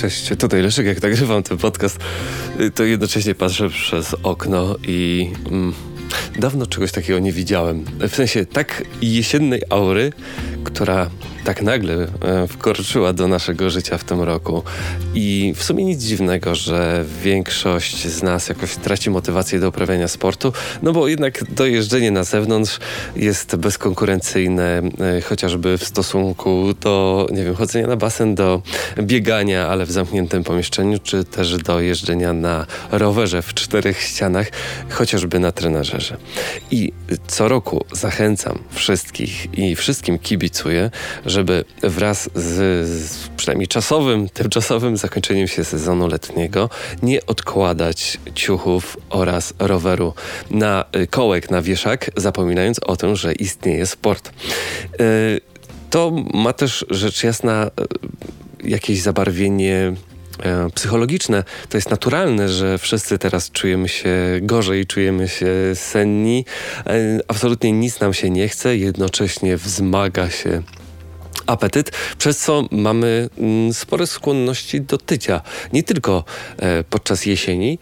Cześć, tutaj Leszek, jak nagrywam ten podcast, to jednocześnie patrzę przez okno i mm, dawno czegoś takiego nie widziałem. W sensie tak jesiennej aury, która tak nagle e, wkroczyła do naszego życia w tym roku. I w sumie nic dziwnego, że większość z nas jakoś traci motywację do uprawiania sportu, no bo jednak dojeżdżenie na zewnątrz jest bezkonkurencyjne, e, chociażby w stosunku do, nie wiem, chodzenia na basen, do biegania, ale w zamkniętym pomieszczeniu, czy też do jeżdżenia na rowerze w czterech ścianach, chociażby na trenażerze. I co roku zachęcam wszystkich i wszystkim kibicuję, żeby wraz z, z przynajmniej czasowym, tymczasowym zakończeniem się sezonu letniego nie odkładać ciuchów oraz roweru na y, kołek, na wieszak, zapominając o tym, że istnieje sport. Y, to ma też rzecz jasna y, jakieś zabarwienie psychologiczne. To jest naturalne, że wszyscy teraz czujemy się gorzej, czujemy się senni. Absolutnie nic nam się nie chce, jednocześnie wzmaga się apetyt, przez co mamy mm, spore skłonności do tycia. Nie tylko e, podczas jesieni,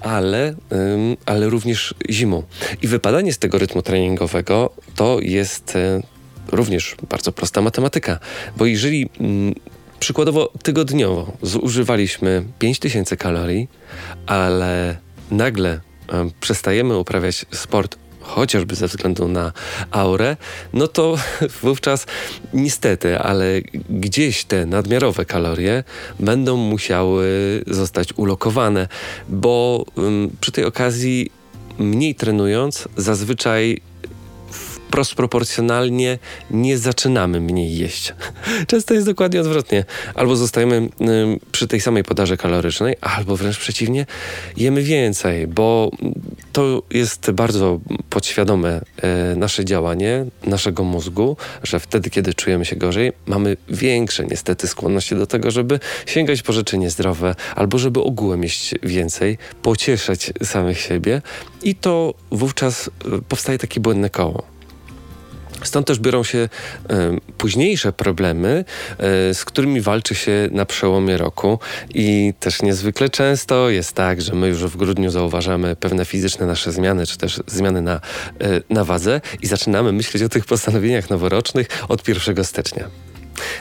ale, ale również zimą. I wypadanie z tego rytmu treningowego to jest e, również bardzo prosta matematyka, bo jeżeli mm, przykładowo tygodniowo zużywaliśmy 5000 kalorii, ale nagle przestajemy uprawiać sport chociażby ze względu na aurę, no to wówczas niestety, ale gdzieś te nadmiarowe kalorie będą musiały zostać ulokowane, bo przy tej okazji mniej trenując, zazwyczaj wprost proporcjonalnie nie zaczynamy mniej jeść. Często jest dokładnie odwrotnie. Albo zostajemy y, przy tej samej podaży kalorycznej, albo wręcz przeciwnie, jemy więcej, bo to jest bardzo podświadome y, nasze działanie, naszego mózgu, że wtedy, kiedy czujemy się gorzej, mamy większe niestety skłonności do tego, żeby sięgać po rzeczy niezdrowe, albo żeby ogółem jeść więcej, pocieszać samych siebie i to wówczas y, powstaje takie błędne koło. Stąd też biorą się e, późniejsze problemy, e, z którymi walczy się na przełomie roku i też niezwykle często jest tak, że my już w grudniu zauważamy pewne fizyczne nasze zmiany, czy też zmiany na, e, na wadze i zaczynamy myśleć o tych postanowieniach noworocznych od 1 stycznia.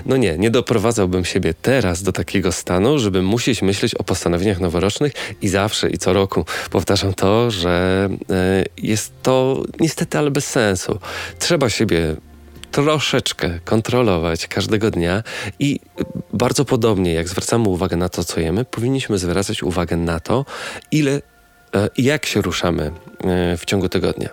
No nie, nie doprowadzałbym siebie teraz do takiego stanu, żeby musieć myśleć o postanowieniach noworocznych i zawsze i co roku powtarzam to, że e, jest to niestety, ale bez sensu. Trzeba siebie troszeczkę kontrolować każdego dnia i bardzo podobnie jak zwracamy uwagę na to, co jemy, powinniśmy zwracać uwagę na to, ile jak się ruszamy e, w ciągu tygodnia.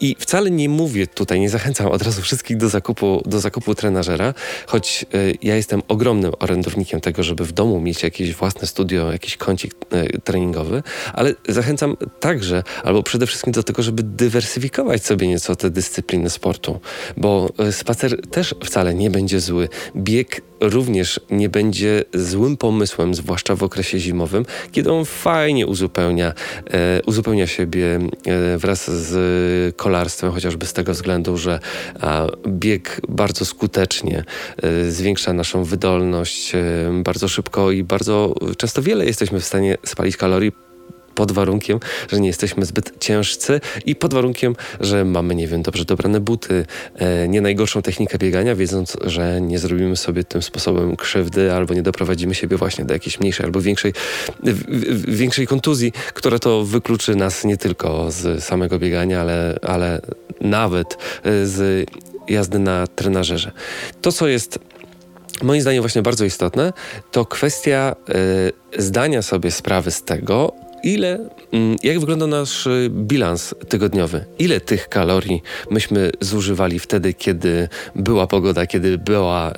I wcale nie mówię tutaj, nie zachęcam od razu wszystkich do zakupu, do zakupu trenażera, choć e, ja jestem ogromnym orędownikiem tego, żeby w domu mieć jakieś własne studio, jakiś kącik treningowy, ale zachęcam także, albo przede wszystkim do tego, żeby dywersyfikować sobie nieco te dyscypliny sportu, bo spacer też wcale nie będzie zły. Bieg również nie będzie złym pomysłem, zwłaszcza w okresie zimowym, kiedy on fajnie uzupełnia, e, uzupełnia siebie e, wraz z kolarstwem, chociażby z tego względu, że a, bieg bardzo skutecznie e, zwiększa naszą wydolność e, bardzo szybko i bardzo często wiele jesteśmy w stanie spalić kalorii pod warunkiem, że nie jesteśmy zbyt ciężcy i pod warunkiem, że mamy, nie wiem, dobrze dobrane buty, e, nie najgorszą technikę biegania, wiedząc, że nie zrobimy sobie tym sposobem krzywdy albo nie doprowadzimy siebie właśnie do jakiejś mniejszej albo większej, większej kontuzji, która to wykluczy nas nie tylko z samego biegania, ale, ale nawet e, z jazdy na trenażerze. To, co jest moim zdaniem właśnie bardzo istotne, to kwestia y, zdania sobie sprawy z tego, ile, mm, jak wygląda nasz y, bilans tygodniowy? Ile tych kalorii myśmy zużywali wtedy, kiedy była pogoda, kiedy była,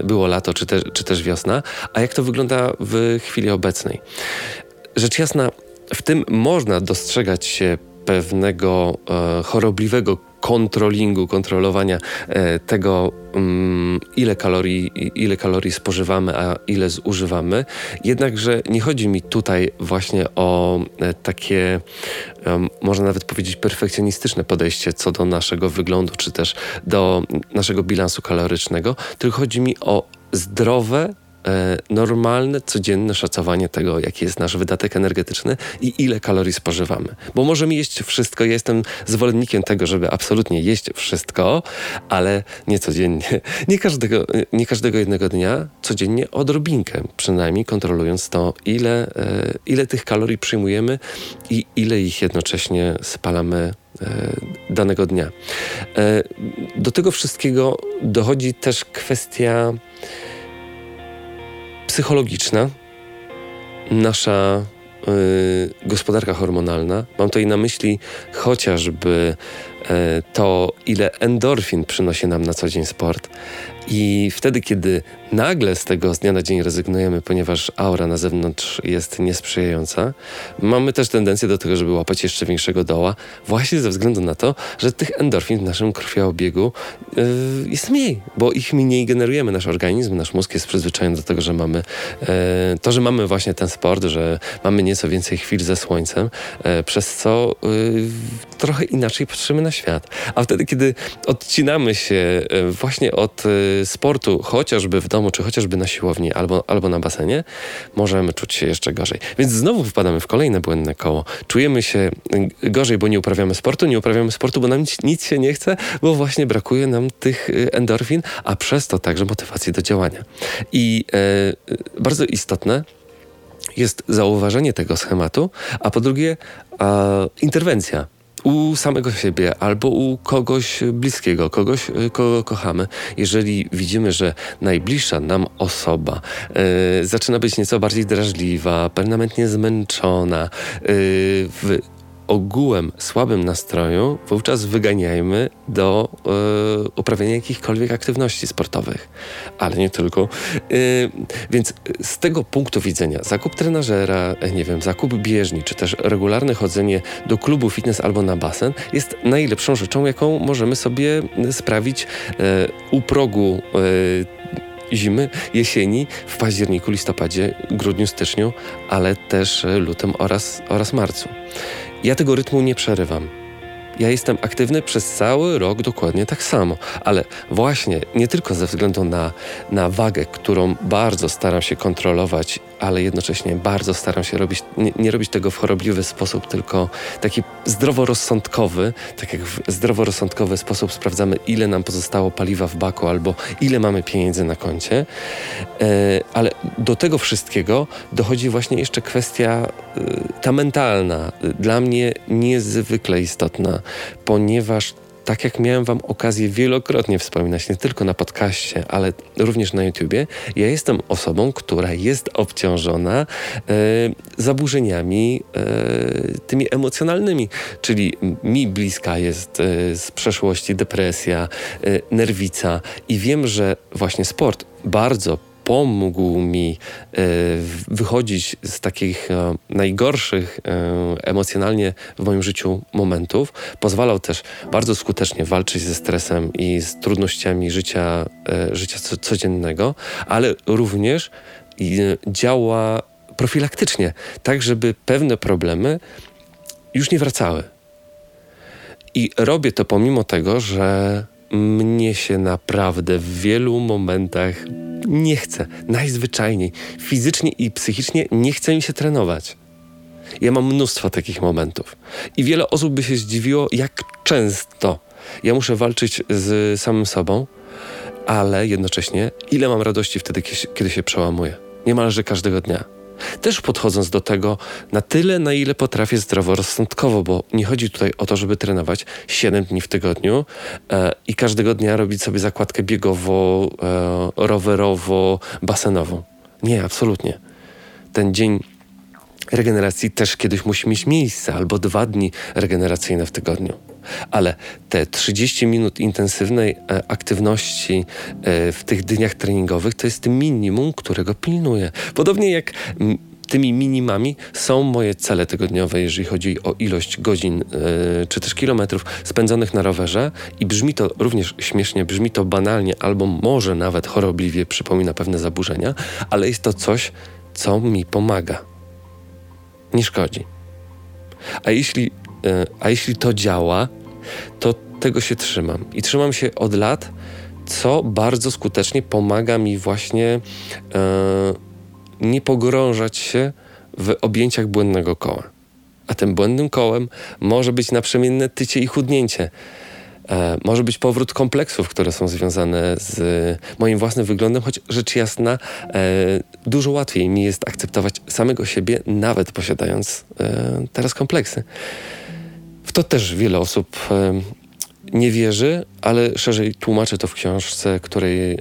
y, było lato, czy, te, czy też wiosna, a jak to wygląda w chwili obecnej? Rzecz jasna, w tym można dostrzegać się pewnego e, chorobliwego kontrolingu, kontrolowania e, tego, mm, ile, kalorii, ile kalorii spożywamy, a ile zużywamy. Jednakże nie chodzi mi tutaj właśnie o e, takie, można nawet powiedzieć, perfekcjonistyczne podejście co do naszego wyglądu, czy też do naszego bilansu kalorycznego, tylko chodzi mi o zdrowe e, normalne, codzienne szacowanie tego, jaki jest nasz wydatek energetyczny i ile kalorii spożywamy. Bo możemy jeść wszystko. Ja jestem zwolennikiem tego, żeby absolutnie jeść wszystko, ale nie codziennie. Nie każdego, nie każdego jednego dnia, codziennie odrobinkę, przynajmniej kontrolując to, ile, e, ile tych kalorii przyjmujemy i ile ich jednocześnie spalamy e, danego dnia. E, do tego wszystkiego dochodzi też kwestia psychologiczna. Nasza gospodarka hormonalna. Mam tutaj na myśli chociażby to, ile endorfin przynosi nam na co dzień sport, i wtedy, kiedy nagle z tego z dnia na dzień rezygnujemy, ponieważ aura na zewnątrz jest niesprzyjająca, mamy też tendencję do tego, żeby łapać jeszcze większego doła, właśnie ze względu na to, że tych endorfin w naszym krwiobiegu yy, jest mniej, bo ich mniej generujemy. Nasz organizm, nasz mózg jest przyzwyczajony do tego, że mamy yy, to, że mamy właśnie ten sport, że mamy nieco więcej chwil ze słońcem, yy, przez co yy, trochę inaczej patrzymy na świat. A wtedy, kiedy odcinamy się yy, właśnie od yy, sportu, chociażby w domu, czy chociażby na siłowni albo, albo na basenie, możemy czuć się jeszcze gorzej. Więc znowu wpadamy w kolejne błędne koło. Czujemy się gorzej, bo nie uprawiamy sportu, nie uprawiamy sportu, bo nam nic, się nie chce, bo właśnie brakuje nam tych y, endorfin, a przez to także motywacji do działania. I e, bardzo istotne jest zauważenie tego schematu, a po drugie interwencja u samego siebie albo u kogoś bliskiego, kogoś, y, kogo kochamy. Jeżeli widzimy, że najbliższa nam osoba y, zaczyna być nieco bardziej drażliwa, permanentnie zmęczona, y, w ogółem słabym nastroju, wówczas wyganiajmy do y, uprawiania jakichkolwiek aktywności sportowych. Ale nie tylko. Y, więc z tego punktu widzenia zakup trenażera, nie wiem, zakup bieżni, czy też regularne chodzenie do klubu fitness albo na basen jest najlepszą rzeczą, jaką możemy sobie sprawić y, u progu zimy, jesieni, w październiku, listopadzie, grudniu, styczniu, ale też lutym oraz, oraz marcu. Ja tego rytmu nie przerywam. Ja jestem aktywny przez cały rok dokładnie tak samo, ale właśnie nie tylko ze względu na, na wagę, którą bardzo staram się kontrolować, ale jednocześnie bardzo staram się robić, nie, nie robić tego w chorobliwy sposób, tylko taki zdroworozsądkowy, tak jak w zdroworozsądkowy sposób sprawdzamy, ile nam pozostało paliwa w baku albo ile mamy pieniędzy na koncie. E, ale do tego wszystkiego dochodzi właśnie jeszcze kwestia e, ta mentalna, dla mnie niezwykle istotna ponieważ tak jak miałem Wam okazję wielokrotnie wspominać, nie tylko na podcaście, ale również na YouTubie, ja jestem osobą, która jest obciążona e, zaburzeniami e, tymi emocjonalnymi, czyli mi bliska jest e, z przeszłości depresja, e, nerwica i wiem, że właśnie sport bardzo pomógł mi e, wychodzić z takich e, najgorszych e, emocjonalnie w moim życiu momentów. Pozwalał też bardzo skutecznie walczyć ze stresem i z trudnościami życia, życia codziennego, ale również działa profilaktycznie, tak żeby pewne problemy już nie wracały. I robię to pomimo tego, że mnie się naprawdę w wielu momentach nie chce. Najzwyczajniej. Fizycznie i psychicznie nie chce mi się trenować. Ja mam mnóstwo takich momentów. I wiele osób by się zdziwiło, jak często ja muszę walczyć z samym sobą, ale jednocześnie ile mam radości wtedy, kiedy się przełamuję. Niemalże każdego dnia. Też podchodząc do tego na tyle, na ile potrafię zdroworozsądkowo, bo nie chodzi tutaj o to, żeby trenować 7 dni w tygodniu e, i każdego dnia robić sobie zakładkę biegowo, e, rowerowo, basenową. Nie, absolutnie. Ten dzień regeneracji też kiedyś musi mieć miejsce, albo dwa dni regeneracyjne w tygodniu. Ale te 30 minut intensywnej e, aktywności e, w tych dniach treningowych to jest minimum, którego pilnuję. Podobnie jak tymi minimami są moje cele tygodniowe, jeżeli chodzi o ilość godzin yy, czy też kilometrów spędzonych na rowerze i brzmi to również śmiesznie, brzmi to banalnie albo może nawet chorobliwie przypomina pewne zaburzenia, ale jest to coś, co mi pomaga. Nie szkodzi. A jeśli E, a jeśli to działa, to tego się trzymam. I trzymam się od lat co bardzo skutecznie pomaga mi właśnie e, nie pogrążać się w objęciach błędnego koła. A tym błędnym kołem może być naprzemienne tycie i chudnięcie. E, może być powrót kompleksów, które są związane z moim własnym wyglądem, choć rzecz jasna, e, dużo łatwiej mi jest akceptować samego siebie, nawet posiadając e, teraz kompleksy. To też wiele osób e, nie wierzy, ale szerzej tłumaczę to w książce, której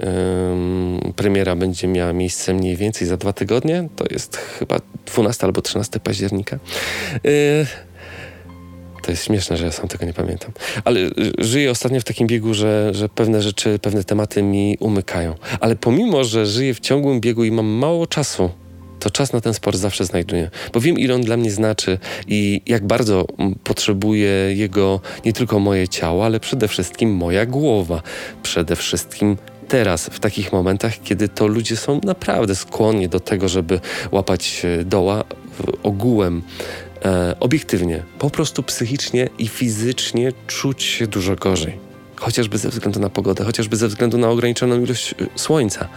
premiera będzie miała miejsce mniej więcej za dwa tygodnie. To jest chyba 12 albo 13 października. Yy, to jest śmieszne, że ja sam tego nie pamiętam. Ale y, żyję ostatnio w takim biegu, że, że pewne rzeczy, pewne tematy mi umykają. Ale pomimo, że żyję w ciągłym biegu i mam mało czasu, to czas na ten sport zawsze znajduję. Bo wiem, ile on dla mnie znaczy i jak bardzo potrzebuje jego nie tylko moje ciało, ale przede wszystkim moja głowa. Przede wszystkim teraz, w takich momentach, kiedy to ludzie są naprawdę skłonni do tego, żeby łapać doła ogółem, e, obiektywnie, po prostu psychicznie i fizycznie czuć się dużo gorzej. Chociażby ze względu na pogodę, chociażby ze względu na ograniczoną ilość e, słońca.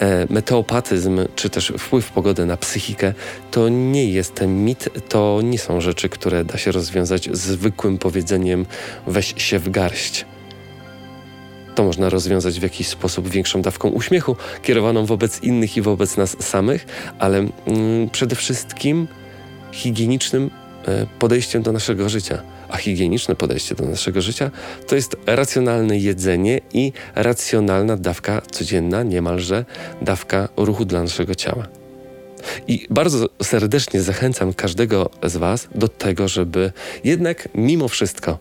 E, meteopatyzm, czy też wpływ pogody na psychikę, to nie jest mit, to nie są rzeczy, które da się rozwiązać zwykłym powiedzeniem weź się w garść. To można rozwiązać w jakiś sposób większą dawką uśmiechu, kierowaną wobec innych i wobec nas samych, ale mm, przede wszystkim higienicznym podejściem do naszego życia. A higieniczne podejście do naszego życia to jest racjonalne jedzenie i racjonalna dawka codzienna, niemalże dawka ruchu dla naszego ciała. I bardzo serdecznie zachęcam każdego z Was do tego, żeby jednak mimo wszystko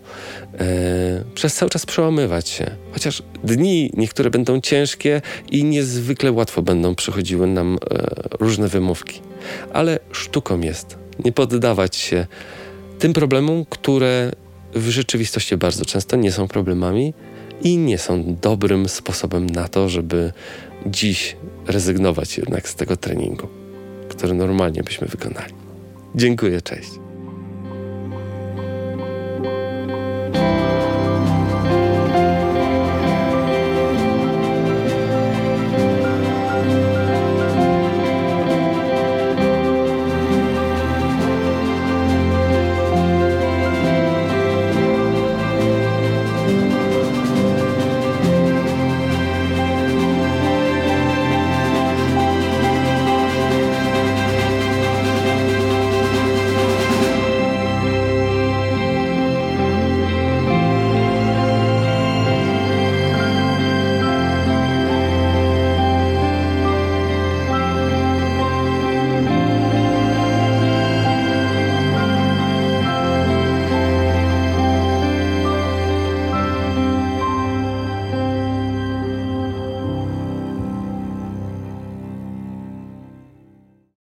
e, przez cały czas przełamywać się. Chociaż dni niektóre będą ciężkie i niezwykle łatwo będą przychodziły nam e, różne wymówki. Ale sztuką jest nie poddawać się tym problemom, które w rzeczywistości bardzo często nie są problemami i nie są dobrym sposobem na to, żeby dziś rezygnować jednak z tego treningu, który normalnie byśmy wykonali. Dziękuję, cześć.